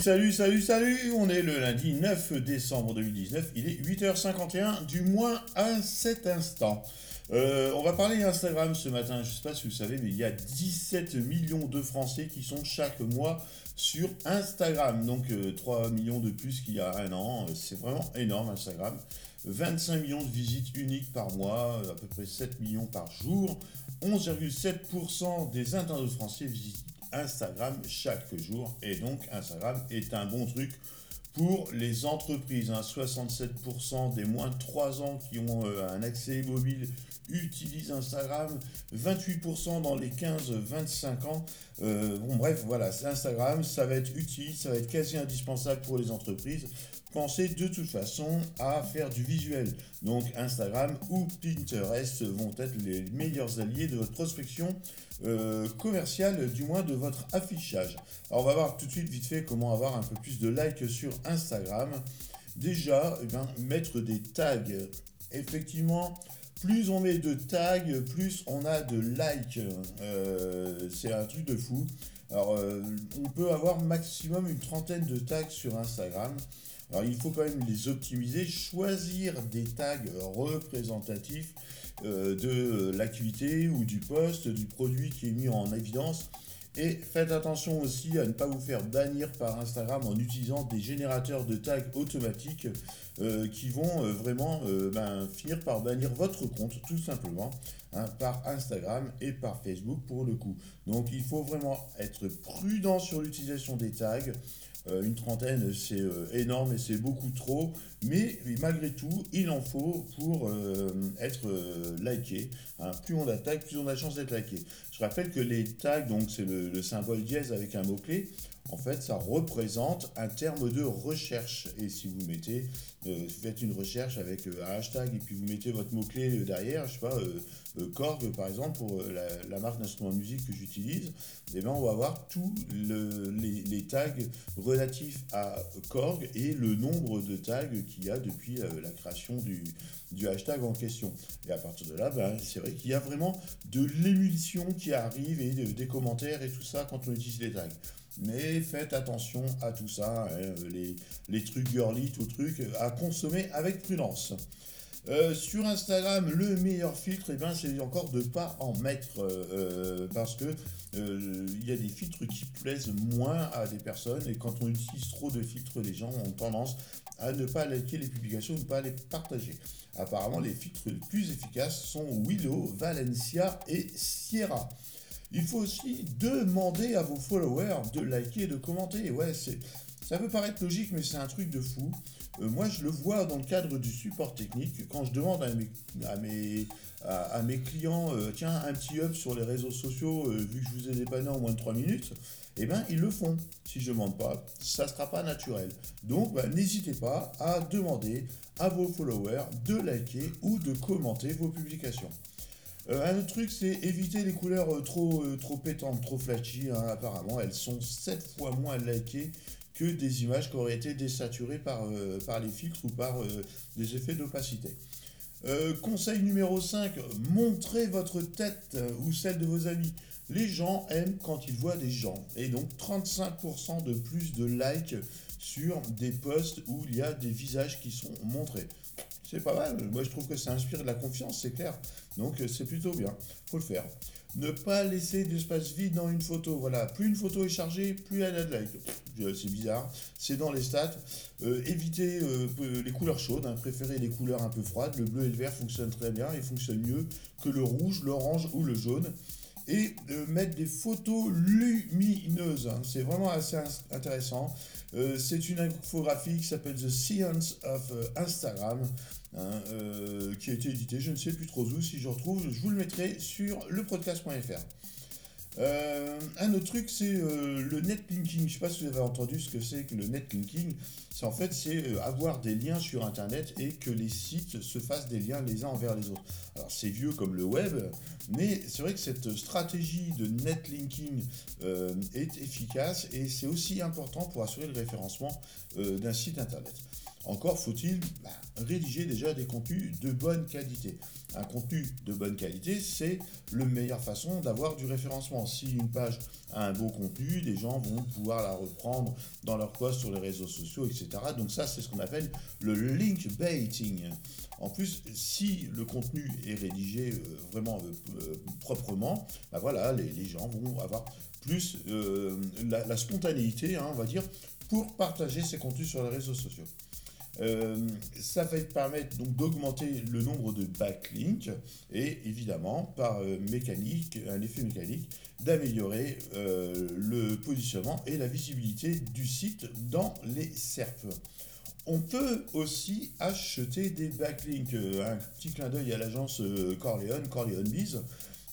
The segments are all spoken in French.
salut, salut, salut On est le lundi 9 décembre 2019, il est 8h51, du moins à cet instant. Euh, on va parler Instagram ce matin, je ne sais pas si vous savez, mais il y a 17 millions de Français qui sont chaque mois sur Instagram. Donc 3 euh, millions de plus qu'il y a un an, c'est vraiment énorme Instagram. 25 millions de visites uniques par mois, à peu près 7 millions par jour. 11,7% des internautes français visitent Instagram chaque jour. Et donc Instagram est un bon truc pour les entreprises. 67% hein. des moins de 3 ans qui ont euh, un accès mobile utilisent Instagram. 28% dans les 15-25 ans. Euh, bon bref, voilà, Instagram, ça va être utile, ça va être quasi indispensable pour les entreprises pensez de toute façon à faire du visuel. Donc Instagram ou Pinterest vont être les meilleurs alliés de votre prospection euh, commerciale, du moins de votre affichage. Alors on va voir tout de suite vite fait comment avoir un peu plus de likes sur Instagram. Déjà, eh mettre des tags. Effectivement, plus on met de tags, plus on a de likes. Euh, c'est un truc de fou. Alors, euh, on peut avoir maximum une trentaine de tags sur Instagram. Alors il faut quand même les optimiser, choisir des tags représentatifs euh, de l'activité ou du poste, du produit qui est mis en évidence. Et faites attention aussi à ne pas vous faire bannir par Instagram en utilisant des générateurs de tags automatiques euh, qui vont euh, vraiment ben, finir par bannir votre compte tout simplement hein, par Instagram et par Facebook pour le coup. Donc il faut vraiment être prudent sur l'utilisation des tags. Euh, une trentaine, c'est euh, énorme et c'est beaucoup trop, mais, malgré tout, il en faut pour euh, être liké. Hein. Plus on attaque, plus on a chance d'être liké. Je rappelle que les tags, donc c'est le, symbole dièse avec un mot-clé, en fait, ça représente un terme de recherche. Et si vous mettez, vous faites une recherche avec un hashtag et puis vous mettez votre mot-clé derrière, je sais pas, euh, Korg, par exemple, pour euh, la, marque d'instruments de musique que j'utilise, eh ben, on va avoir tous les, tags relatifs à Korg et le nombre de tags qu'il y a depuis euh, la création du, hashtag en question. Et à partir de là, ben, c'est vrai qu'il y a vraiment de l'émulsion qui arrive et des commentaires et tout ça quand on utilise les tags. Mais faites attention à tout ça, hein, les, trucs girly, tout truc, à consommer avec prudence. Euh, sur Instagram, le meilleur filtre, eh ben, c'est encore de ne pas en mettre euh, euh, parce que il y a des filtres qui plaisent moins à des personnes et quand on utilise trop de filtres, les gens ont tendance à ne pas liker les publications, ne pas les partager. Apparemment, les filtres les plus efficaces sont Willow, Valencia et Sierra. Il faut aussi demander à vos followers de liker et de commenter. Ouais, c'est, ça peut paraître logique, mais c'est un truc de fou. Euh, moi, je le vois dans le cadre du support technique. Quand je demande à mes, clients, euh, tiens, un petit up sur les réseaux sociaux, euh, vu que je vous ai dépanné en moins de 3 minutes, eh bien, ils le font. Si je ne demande pas, ça ne sera pas naturel. Donc, bah, n'hésitez pas à demander à vos followers de liker ou de commenter vos publications. Un autre truc, c'est éviter les couleurs trop, trop pétantes, trop flashy. Hein, apparemment, elles sont 7 fois moins likées que des images qui auraient été désaturées par, euh, les filtres ou par euh, des effets d'opacité. Euh, conseil numéro 5, montrez votre tête ou celle de vos amis. Les gens aiment quand ils voient des gens. Et donc 35% de plus de likes sur des posts où il y a des visages qui sont montrés. C'est pas mal. Moi, je trouve que ça inspire de la confiance, c'est clair. Donc, c'est plutôt bien. Faut le faire. Ne pas laisser d'espace vide dans une photo. Voilà, plus une photo est chargée, plus elle a de. Euh, c'est bizarre. C'est dans les stats. Euh, évitez euh, les couleurs chaudes. Hein. Préférez les couleurs un peu froides. Le bleu et le vert fonctionnent très bien et fonctionnent mieux que le rouge, l'orange ou le jaune. Et mettre des photos lumineuses. Hein. C'est vraiment assez intéressant. c'est une infographie qui s'appelle The Science of Instagram. Hein, euh, qui a été édité, je ne sais plus trop où, si je retrouve, je vous le mettrai sur le podcast.fr. Euh, un autre truc, c'est euh, le netlinking. Je ne sais pas si vous avez entendu ce que c'est que le netlinking. C'est en fait, c'est avoir des liens sur Internet et que les sites se fassent des liens les uns envers les autres. Alors, c'est vieux comme le web, mais c'est vrai que cette stratégie de netlinking est efficace et c'est aussi important pour assurer le référencement d'un site Internet. Encore faut-il bah, rédiger déjà des contenus de bonne qualité. Un contenu de bonne qualité, c'est la meilleure façon d'avoir du référencement. Si une page a un beau contenu, des gens vont pouvoir la reprendre dans leur post sur les réseaux sociaux, etc. Donc ça, c'est ce qu'on appelle le link baiting. En plus, si le contenu est rédigé euh, vraiment euh, euh, proprement, bah les, gens vont avoir plus la, spontanéité, hein, on va dire, pour partager ces contenus sur les réseaux sociaux. Ça va permettre donc d'augmenter le nombre de backlinks et évidemment par mécanique, un effet mécanique, d'améliorer le positionnement et la visibilité du site dans les SERP. On peut aussi acheter des backlinks. Euh, un petit clin d'œil à l'agence euh, Corleone, Corleone Biz,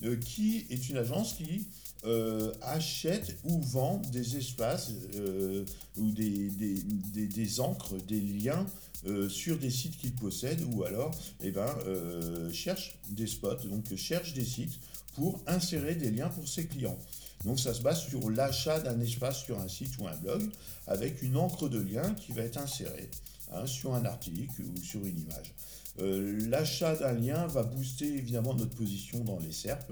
euh, qui est une agence qui achète ou vend des espaces ou des, encres, des liens sur des sites qu'il possède ou alors eh ben, cherche des spots, donc cherche des sites pour insérer des liens pour ses clients. Donc ça se base sur l'achat d'un espace sur un site ou un blog avec une encre de lien qui va être insérée hein, sur un article ou sur une image. Euh, l'achat d'un lien va booster évidemment notre position dans les SERP.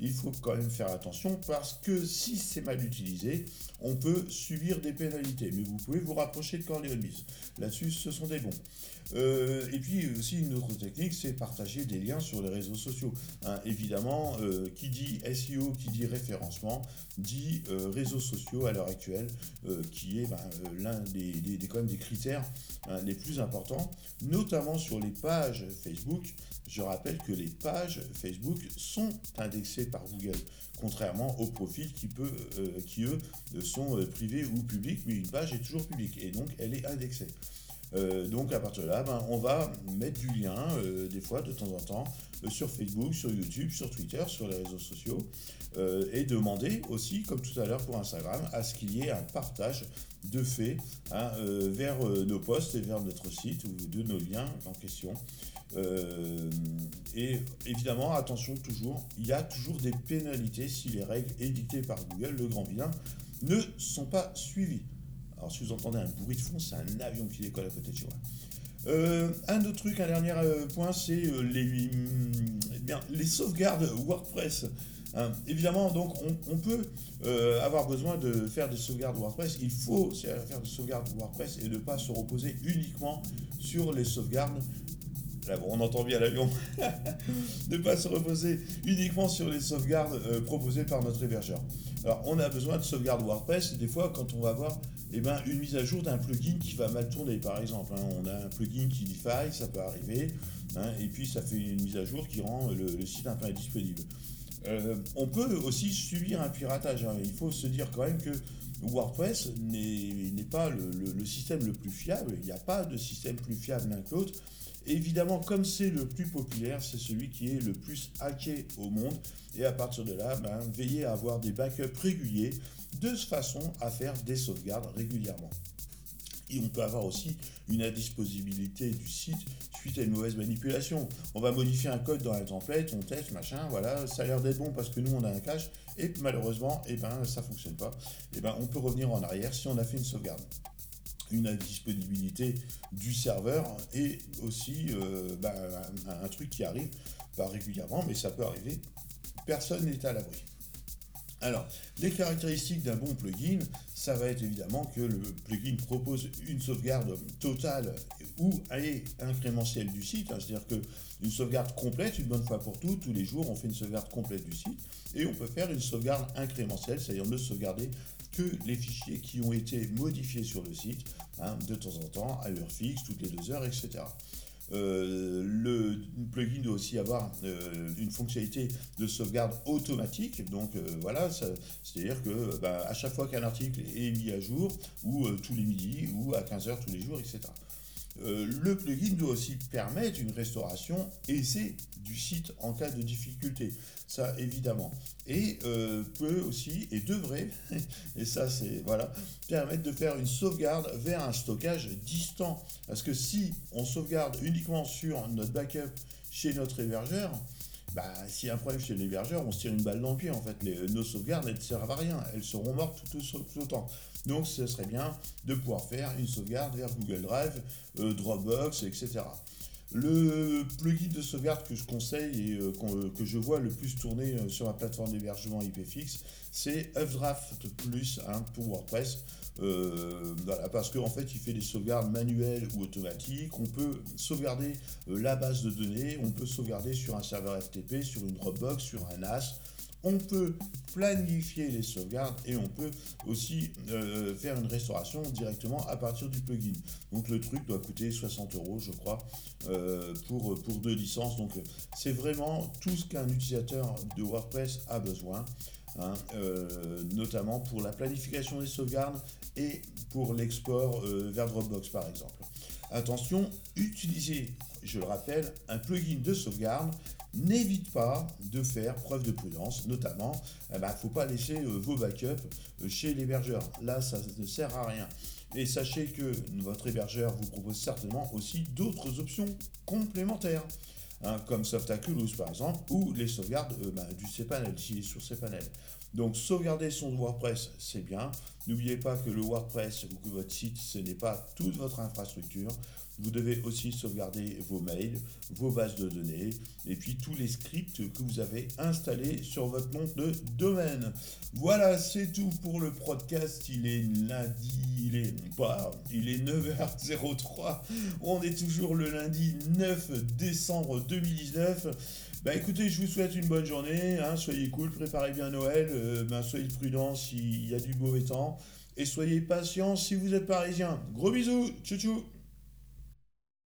Il faut quand même faire attention parce que si c'est mal utilisé, on peut subir des pénalités. Mais vous pouvez vous rapprocher de Corleone Là-dessus, ce sont des bons. Euh, et puis aussi une autre technique, c'est partager des liens sur les réseaux sociaux. Hein, évidemment, euh, qui dit SEO, qui dit référencement, dit euh, réseaux sociaux à l'heure actuelle, qui est ben, l'un des, des, des, critères hein, les plus importants, notamment sur les pages Facebook. Je rappelle que les pages Facebook sont indexées par Google, contrairement aux profils qui, qui eux, sont privés ou publics, mais une page est toujours publique et donc elle est indexée. Euh, donc à partir de là, ben, on va mettre du lien, euh, des fois de temps en temps, euh, sur Facebook, sur YouTube, sur Twitter, sur les réseaux sociaux, et demander aussi, comme tout à l'heure pour Instagram, à ce qu'il y ait un partage de faits hein, vers nos posts et vers notre site ou de nos liens en question. et évidemment, attention toujours, il y a toujours des pénalités si les règles édictées par Google, le grand vilain, ne sont pas suivies. Alors si vous entendez un bruit de fond, c'est un avion qui décolle à côté de chez moi. Euh, un autre truc, un dernier euh, point, c'est euh, les, eh les sauvegardes WordPress. Hein, évidemment, donc on, peut avoir besoin de faire des sauvegardes WordPress. Il faut faire des sauvegardes WordPress et ne pas se reposer uniquement sur les sauvegardes. Là, on entend bien l'avion. ne pas se reposer uniquement sur les sauvegardes proposées par notre hébergeur. Alors, on a besoin de sauvegarde WordPress et des fois, quand on va voir eh ben, une mise à jour d'un plugin qui va mal tourner, par exemple. Hein. On a un plugin qui faille, ça peut arriver, hein, et puis ça fait une mise à jour qui rend le, site un peu indisponible. Euh, on peut aussi subir un piratage. Hein. Il faut se dire quand même que WordPress n'est pas le, système le plus fiable. Il n'y a pas de système plus fiable l'un que l'autre. Évidemment, comme c'est le plus populaire, c'est celui qui est le plus hacké au monde. Et à partir de là, ben, veillez à avoir des backups réguliers de façon à faire des sauvegardes régulièrement. Et on peut avoir aussi une indisponibilité du site suite à une mauvaise manipulation. On va modifier un code dans un template, on teste, machin, voilà, ça a l'air d'être bon parce que nous on a un cache, et malheureusement, eh ben, ça ne fonctionne pas. Eh ben, on peut revenir en arrière si on a fait une sauvegarde. Une indisponibilité du serveur et aussi euh, ben, un, truc qui arrive, pas régulièrement, mais ça peut arriver. Personne n'est à l'abri. Alors, les caractéristiques d'un bon plugin, ça va être évidemment que le plugin propose une sauvegarde totale ou incrémentielle du site, hein. c'est-à-dire qu'une sauvegarde complète, une bonne fois pour toutes, tous les jours, on fait une sauvegarde complète du site, et on peut faire une sauvegarde incrémentielle, c'est-à-dire ne sauvegarder que les fichiers qui ont été modifiés sur le site, hein, de temps en temps, à heure fixe, toutes les deux heures, etc. Euh, le plugin doit aussi avoir euh, une fonctionnalité de sauvegarde automatique. Donc euh, voilà, c'est-à-dire que bah, à chaque fois qu'un article est mis à jour, ou tous les midis, ou à 15h tous les jours, etc. le plugin doit aussi permettre une restauration aisée du site en cas de difficulté ça évidemment. Et euh, peut aussi, et devrait, et ça c'est, voilà, permettre de faire une sauvegarde vers un stockage distant. Parce que si on sauvegarde uniquement sur notre backup chez notre hébergeur, bah, s'il y a un problème chez l'hébergeur, on se tire une balle dans le pied en fait. Les, nos sauvegardes, ne servent à rien, elles seront mortes tout, tout, autant. Donc ce serait bien de pouvoir faire une sauvegarde vers Google Drive, Dropbox, etc. Le plugin de sauvegarde que je conseille et que je vois le plus tourner sur ma plateforme d'hébergement IPFix, c'est Updraft Plus hein, pour WordPress. Euh, parce qu'en fait, il fait des sauvegardes manuelles ou automatiques. On peut sauvegarder euh, la base de données, on peut sauvegarder sur un serveur FTP, sur une Dropbox, sur un NAS. On peut planifier les sauvegardes et on peut aussi euh, faire une restauration directement à partir du plugin. Donc le truc doit coûter 60 euros, je crois, pour, pour deux licences. Donc c'est vraiment tout ce qu'un utilisateur de WordPress a besoin. Hein, euh, notamment pour la planification des sauvegardes et pour l'export euh, vers Dropbox par exemple. Attention, utilisez, je le rappelle, un plugin de sauvegarde n'évite pas de faire preuve de prudence, notamment, il eh ne ben, faut pas laisser euh, vos backups chez l'hébergeur. Là, ça ne sert à rien. Et sachez que votre hébergeur vous propose certainement aussi d'autres options complémentaires. Hein, comme Softaculous par exemple, ou les sauvegardes euh, bah, du cPanel, s'il est sur cPanel. Donc sauvegarder son WordPress, c'est bien. N'oubliez pas que le WordPress ou que votre site, ce n'est pas toute votre infrastructure. Vous devez aussi sauvegarder vos mails, vos bases de données et puis tous les scripts que vous avez installés sur votre nom de domaine. Voilà, c'est tout pour le podcast. Il est lundi, il est pas, il est 9h03. On est toujours le lundi 9 décembre 2019. Bah écoutez, je vous souhaite une bonne journée, hein. soyez cool, préparez bien Noël, euh, ben, soyez prudents s'il y a du mauvais temps, et soyez patients si vous êtes parisien. Gros bisous, tchou tchou